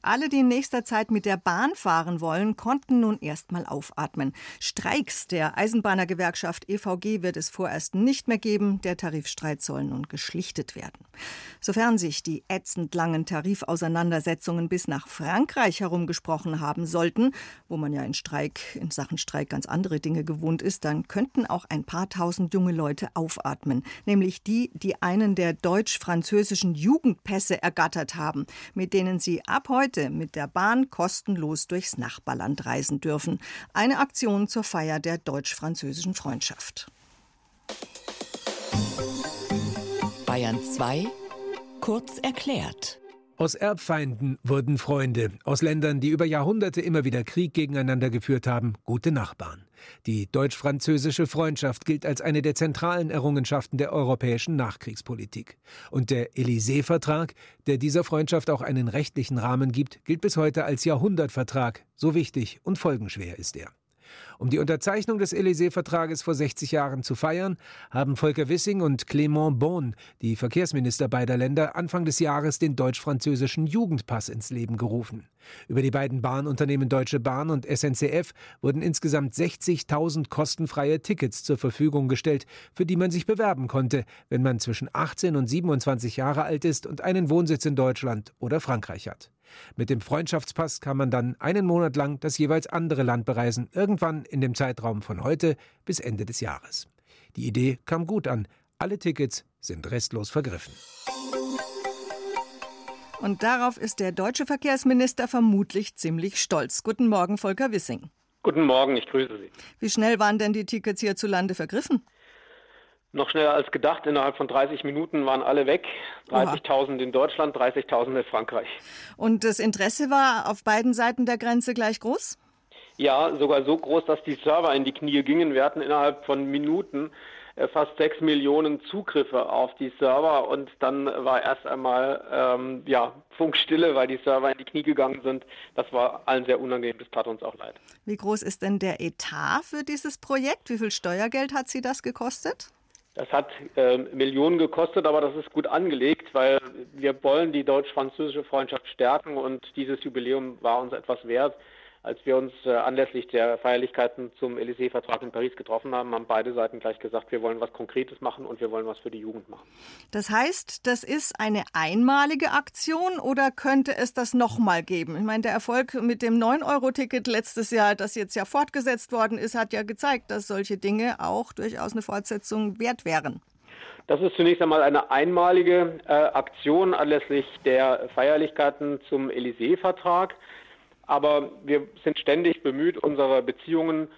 Alle, die in nächster Zeit mit der Bahn fahren wollen, konnten nun erstmal aufatmen. Streiks der Eisenbahnergewerkschaft EVG wird es vorerst nicht mehr geben. Der Tarifstreit soll nun geschlichtet werden. Sofern sich die ätzend langen Tarifauseinandersetzungen bis nach Frankreich herumgesprochen haben sollten, wo man ja in Streik, in Sachen Streik ganz andere Dinge gewohnt ist, dann könnten auch ein paar tausend junge Leute aufatmen. Nämlich die, die einen der deutsch-französischen Jugendpässe ergattert haben, mit denen sie ab heute heute mit der Bahn kostenlos durchs Nachbarland reisen dürfen. Eine Aktion zur Feier der deutsch-französischen Freundschaft. Bayern 2 kurz erklärt. Aus Erbfeinden wurden Freunde, aus Ländern, die über Jahrhunderte immer wieder Krieg gegeneinander geführt haben, gute Nachbarn. Die deutsch-französische Freundschaft gilt als eine der zentralen Errungenschaften der europäischen Nachkriegspolitik. Und der Élysée-Vertrag, der dieser Freundschaft auch einen rechtlichen Rahmen gibt, gilt bis heute als Jahrhundertvertrag. So wichtig und folgenschwer ist er. Um die Unterzeichnung des Élysée-Vertrages vor 60 Jahren zu feiern, haben Volker Wissing und Clément Beaune, die Verkehrsminister beider Länder, Anfang des Jahres den deutsch-französischen Jugendpass ins Leben gerufen. Über die beiden Bahnunternehmen Deutsche Bahn und SNCF wurden insgesamt 60.000 kostenfreie Tickets zur Verfügung gestellt, für die man sich bewerben konnte, wenn man zwischen 18 und 27 Jahre alt ist und einen Wohnsitz in Deutschland oder Frankreich hat. Mit dem Freundschaftspass kann man dann einen Monat lang das jeweils andere Land bereisen, irgendwann in dem Zeitraum von heute bis Ende des Jahres. Die Idee kam gut an. Alle Tickets sind restlos vergriffen. Und darauf ist der deutsche Verkehrsminister vermutlich ziemlich stolz. Guten Morgen, Volker Wissing. Guten Morgen, ich grüße Sie. Wie schnell waren denn die Tickets hierzulande vergriffen? Noch schneller als gedacht. Innerhalb von 30 Minuten waren alle weg. 30.000 in Deutschland, 30.000 in Frankreich. Und das Interesse war auf beiden Seiten der Grenze gleich groß? Ja, sogar so groß, dass die Server in die Knie gingen. Wir hatten innerhalb von Minuten äh, fast sechs Millionen Zugriffe auf die Server und dann war erst einmal ähm, ja, Funkstille, weil die Server in die Knie gegangen sind. Das war allen sehr unangenehm, das tat uns auch leid. Wie groß ist denn der Etat für dieses Projekt? Wie viel Steuergeld hat Sie das gekostet? Das hat äh, Millionen gekostet, aber das ist gut angelegt, weil wir wollen die deutsch-französische Freundschaft stärken und dieses Jubiläum war uns etwas wert. Als wir uns äh, anlässlich der Feierlichkeiten zum Élysée-Vertrag in Paris getroffen haben, haben beide Seiten gleich gesagt, wir wollen was Konkretes machen und wir wollen was für die Jugend machen. Das heißt, das ist eine einmalige Aktion oder könnte es das nochmal geben? Ich meine, der Erfolg mit dem 9-Euro-Ticket letztes Jahr, das jetzt ja fortgesetzt worden ist, hat ja gezeigt, dass solche Dinge auch durchaus eine Fortsetzung wert wären. Das ist zunächst einmal eine einmalige äh, Aktion anlässlich der Feierlichkeiten zum Élysée-Vertrag. Aber wir sind ständig bemüht, unsere Beziehungen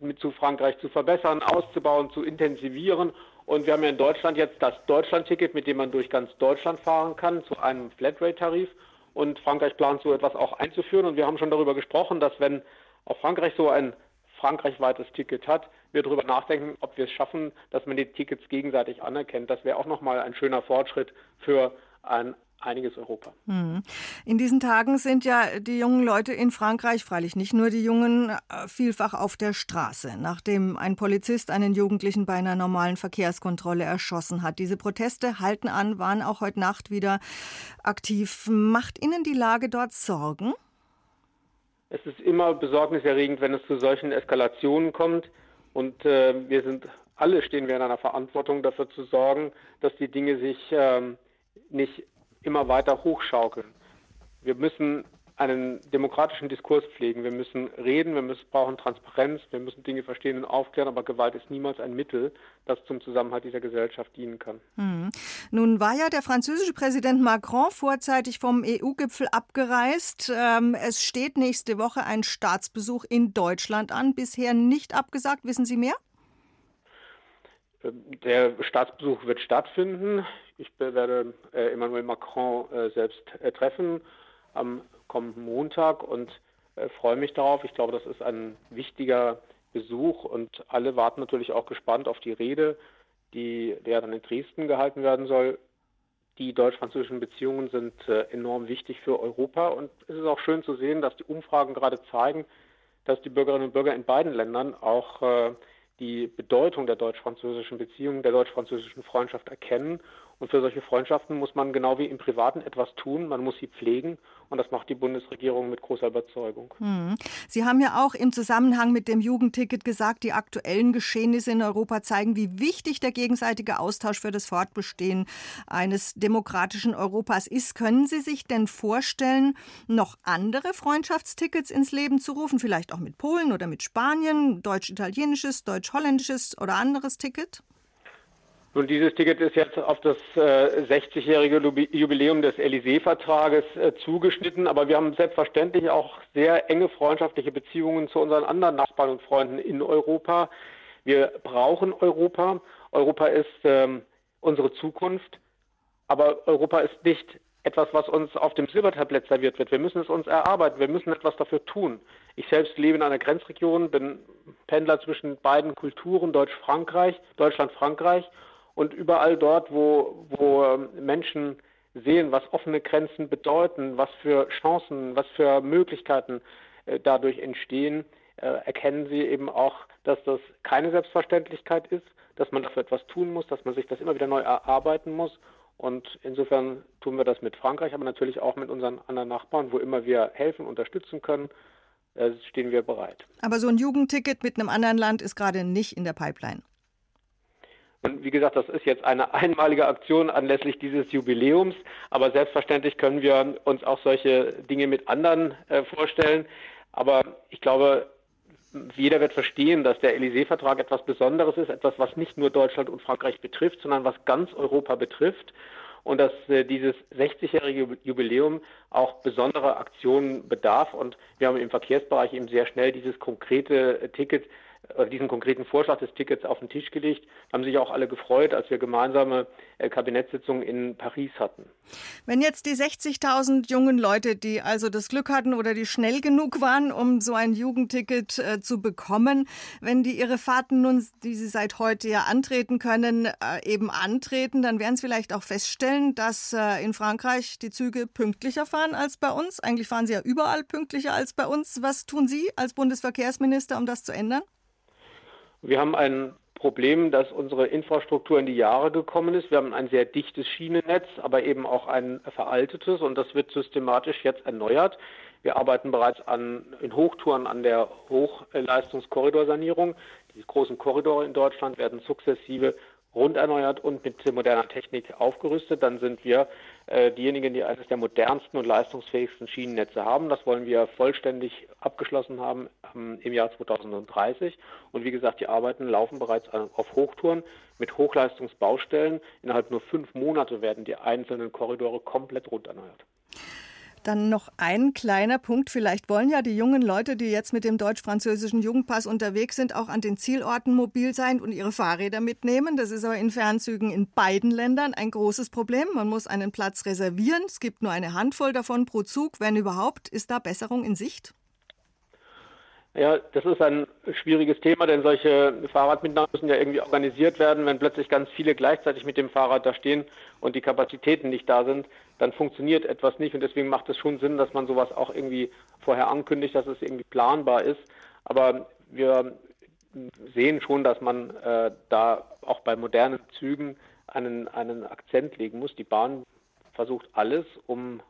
mit zu Frankreich zu verbessern, auszubauen, zu intensivieren. Und wir haben ja in Deutschland jetzt das Deutschland-Ticket, mit dem man durch ganz Deutschland fahren kann, zu einem Flatrate-Tarif. Und Frankreich plant so etwas auch einzuführen. Und wir haben schon darüber gesprochen, dass wenn auch Frankreich so ein frankreichweites Ticket hat, wir darüber nachdenken, ob wir es schaffen, dass man die Tickets gegenseitig anerkennt. Das wäre auch nochmal ein schöner Fortschritt für ein einiges Europa. Hm. In diesen Tagen sind ja die jungen Leute in Frankreich, freilich nicht nur die Jungen, äh, vielfach auf der Straße, nachdem ein Polizist einen Jugendlichen bei einer normalen Verkehrskontrolle erschossen hat. Diese Proteste halten an, waren auch heute Nacht wieder aktiv. Macht Ihnen die Lage dort Sorgen? Es ist immer besorgniserregend, wenn es zu solchen Eskalationen kommt. Und äh, wir sind alle stehen wir in einer Verantwortung dafür zu sorgen, dass die Dinge sich ähm, nicht immer weiter hochschaukeln. Wir müssen einen demokratischen Diskurs pflegen. Wir müssen reden, wir müssen, brauchen Transparenz, wir müssen Dinge verstehen und aufklären, aber Gewalt ist niemals ein Mittel, das zum Zusammenhalt dieser Gesellschaft dienen kann. Hm. Nun war ja der französische Präsident Macron vorzeitig vom EU-Gipfel abgereist. Ähm, es steht nächste Woche ein Staatsbesuch in Deutschland an, bisher nicht abgesagt. Wissen Sie mehr? Der Staatsbesuch wird stattfinden. Ich werde äh, Emmanuel Macron äh, selbst äh, treffen am kommenden Montag und äh, freue mich darauf. Ich glaube, das ist ein wichtiger Besuch und alle warten natürlich auch gespannt auf die Rede, die der dann in Dresden gehalten werden soll. Die deutsch-französischen Beziehungen sind äh, enorm wichtig für Europa und es ist auch schön zu sehen, dass die Umfragen gerade zeigen, dass die Bürgerinnen und Bürger in beiden Ländern auch äh, die Bedeutung der deutsch-französischen Beziehung, der deutsch-französischen Freundschaft erkennen. Und für solche Freundschaften muss man genau wie im Privaten etwas tun. Man muss sie pflegen. Und das macht die Bundesregierung mit großer Überzeugung. Hm. Sie haben ja auch im Zusammenhang mit dem Jugendticket gesagt, die aktuellen Geschehnisse in Europa zeigen, wie wichtig der gegenseitige Austausch für das Fortbestehen eines demokratischen Europas ist. Können Sie sich denn vorstellen, noch andere Freundschaftstickets ins Leben zu rufen? Vielleicht auch mit Polen oder mit Spanien, deutsch-italienisches, deutsch-holländisches oder anderes Ticket? Nun, dieses Ticket ist jetzt auf das äh, 60-jährige Jubiläum des Élysée-Vertrages äh, zugeschnitten, aber wir haben selbstverständlich auch sehr enge freundschaftliche Beziehungen zu unseren anderen Nachbarn und Freunden in Europa. Wir brauchen Europa. Europa ist ähm, unsere Zukunft, aber Europa ist nicht etwas, was uns auf dem Silbertablett serviert wird. Wir müssen es uns erarbeiten. Wir müssen etwas dafür tun. Ich selbst lebe in einer Grenzregion, bin Pendler zwischen beiden Kulturen, Deutsch-Frankreich, Deutschland-Frankreich und überall dort, wo, wo ähm, Menschen sehen, was offene Grenzen bedeuten, was für Chancen, was für Möglichkeiten äh, dadurch entstehen, äh, erkennen sie eben auch, dass das keine Selbstverständlichkeit ist, dass man dafür etwas tun muss, dass man sich das immer wieder neu erarbeiten muss. Und insofern tun wir das mit Frankreich, aber natürlich auch mit unseren anderen Nachbarn, wo immer wir helfen, unterstützen können, äh, stehen wir bereit. Aber so ein Jugendticket mit einem anderen Land ist gerade nicht in der Pipeline. Und wie gesagt, das ist jetzt eine einmalige Aktion anlässlich dieses Jubiläums, aber selbstverständlich können wir uns auch solche Dinge mit anderen äh, vorstellen. Aber ich glaube, jeder wird verstehen, dass der Élysée-Vertrag etwas Besonderes ist, etwas, was nicht nur Deutschland und Frankreich betrifft, sondern was ganz Europa betrifft. Und dass äh, dieses 60-jährige Jubiläum auch besonderer Aktionen bedarf. Und wir haben im Verkehrsbereich eben sehr schnell dieses konkrete Ticket äh, diesen konkreten Vorschlag des Tickets auf den Tisch gelegt, haben sich auch alle gefreut, als wir gemeinsame äh, Kabinettssitzungen in Paris hatten. Wenn jetzt die 60.000 jungen Leute, die also das Glück hatten oder die schnell genug waren, um so ein Jugendticket äh, zu bekommen, wenn die ihre Fahrten nun, die sie seit heute ja antreten können, äh, eben antreten, dann werden sie vielleicht auch feststellen, dass äh, in Frankreich die Züge pünktlicher fahren als bei uns. Eigentlich fahren sie ja überall pünktlicher als bei uns. Was tun Sie als Bundesverkehrsminister, um das zu ändern? Wir haben ein Problem, dass unsere Infrastruktur in die Jahre gekommen ist. Wir haben ein sehr dichtes Schienennetz, aber eben auch ein veraltetes und das wird systematisch jetzt erneuert. Wir arbeiten bereits an, in Hochtouren an der Hochleistungskorridorsanierung. Die großen Korridore in Deutschland werden sukzessive rund erneuert und mit moderner Technik aufgerüstet. Dann sind wir äh, diejenigen, die eines der modernsten und leistungsfähigsten Schienennetze haben. Das wollen wir vollständig abgeschlossen haben ähm, im Jahr 2030. Und wie gesagt, die Arbeiten laufen bereits auf Hochtouren mit Hochleistungsbaustellen. Innerhalb nur fünf Monate werden die einzelnen Korridore komplett rund erneuert. Dann noch ein kleiner Punkt. Vielleicht wollen ja die jungen Leute, die jetzt mit dem deutsch-französischen Jugendpass unterwegs sind, auch an den Zielorten mobil sein und ihre Fahrräder mitnehmen. Das ist aber in Fernzügen in beiden Ländern ein großes Problem. Man muss einen Platz reservieren. Es gibt nur eine Handvoll davon pro Zug, wenn überhaupt. Ist da Besserung in Sicht? Ja, das ist ein schwieriges Thema, denn solche Fahrradmitnahmen müssen ja irgendwie organisiert werden. Wenn plötzlich ganz viele gleichzeitig mit dem Fahrrad da stehen und die Kapazitäten nicht da sind, dann funktioniert etwas nicht. Und deswegen macht es schon Sinn, dass man sowas auch irgendwie vorher ankündigt, dass es irgendwie planbar ist. Aber wir sehen schon, dass man äh, da auch bei modernen Zügen einen, einen Akzent legen muss. Die Bahn versucht alles, um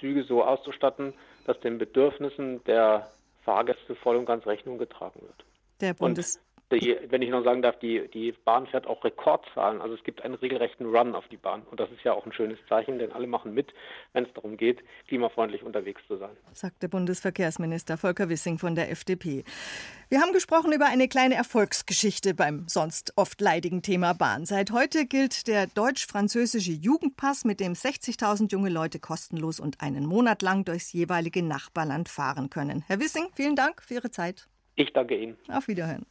Züge so auszustatten, dass den Bedürfnissen der Fahrgäste voll und ganz Rechnung getragen wird. Der Bundes die, wenn ich noch sagen darf, die, die Bahn fährt auch Rekordzahlen. Also es gibt einen regelrechten Run auf die Bahn. Und das ist ja auch ein schönes Zeichen, denn alle machen mit, wenn es darum geht, klimafreundlich unterwegs zu sein. Sagt der Bundesverkehrsminister Volker Wissing von der FDP. Wir haben gesprochen über eine kleine Erfolgsgeschichte beim sonst oft leidigen Thema Bahn. Seit heute gilt der deutsch-französische Jugendpass, mit dem 60.000 junge Leute kostenlos und einen Monat lang durchs jeweilige Nachbarland fahren können. Herr Wissing, vielen Dank für Ihre Zeit. Ich danke Ihnen. Auf Wiederhören.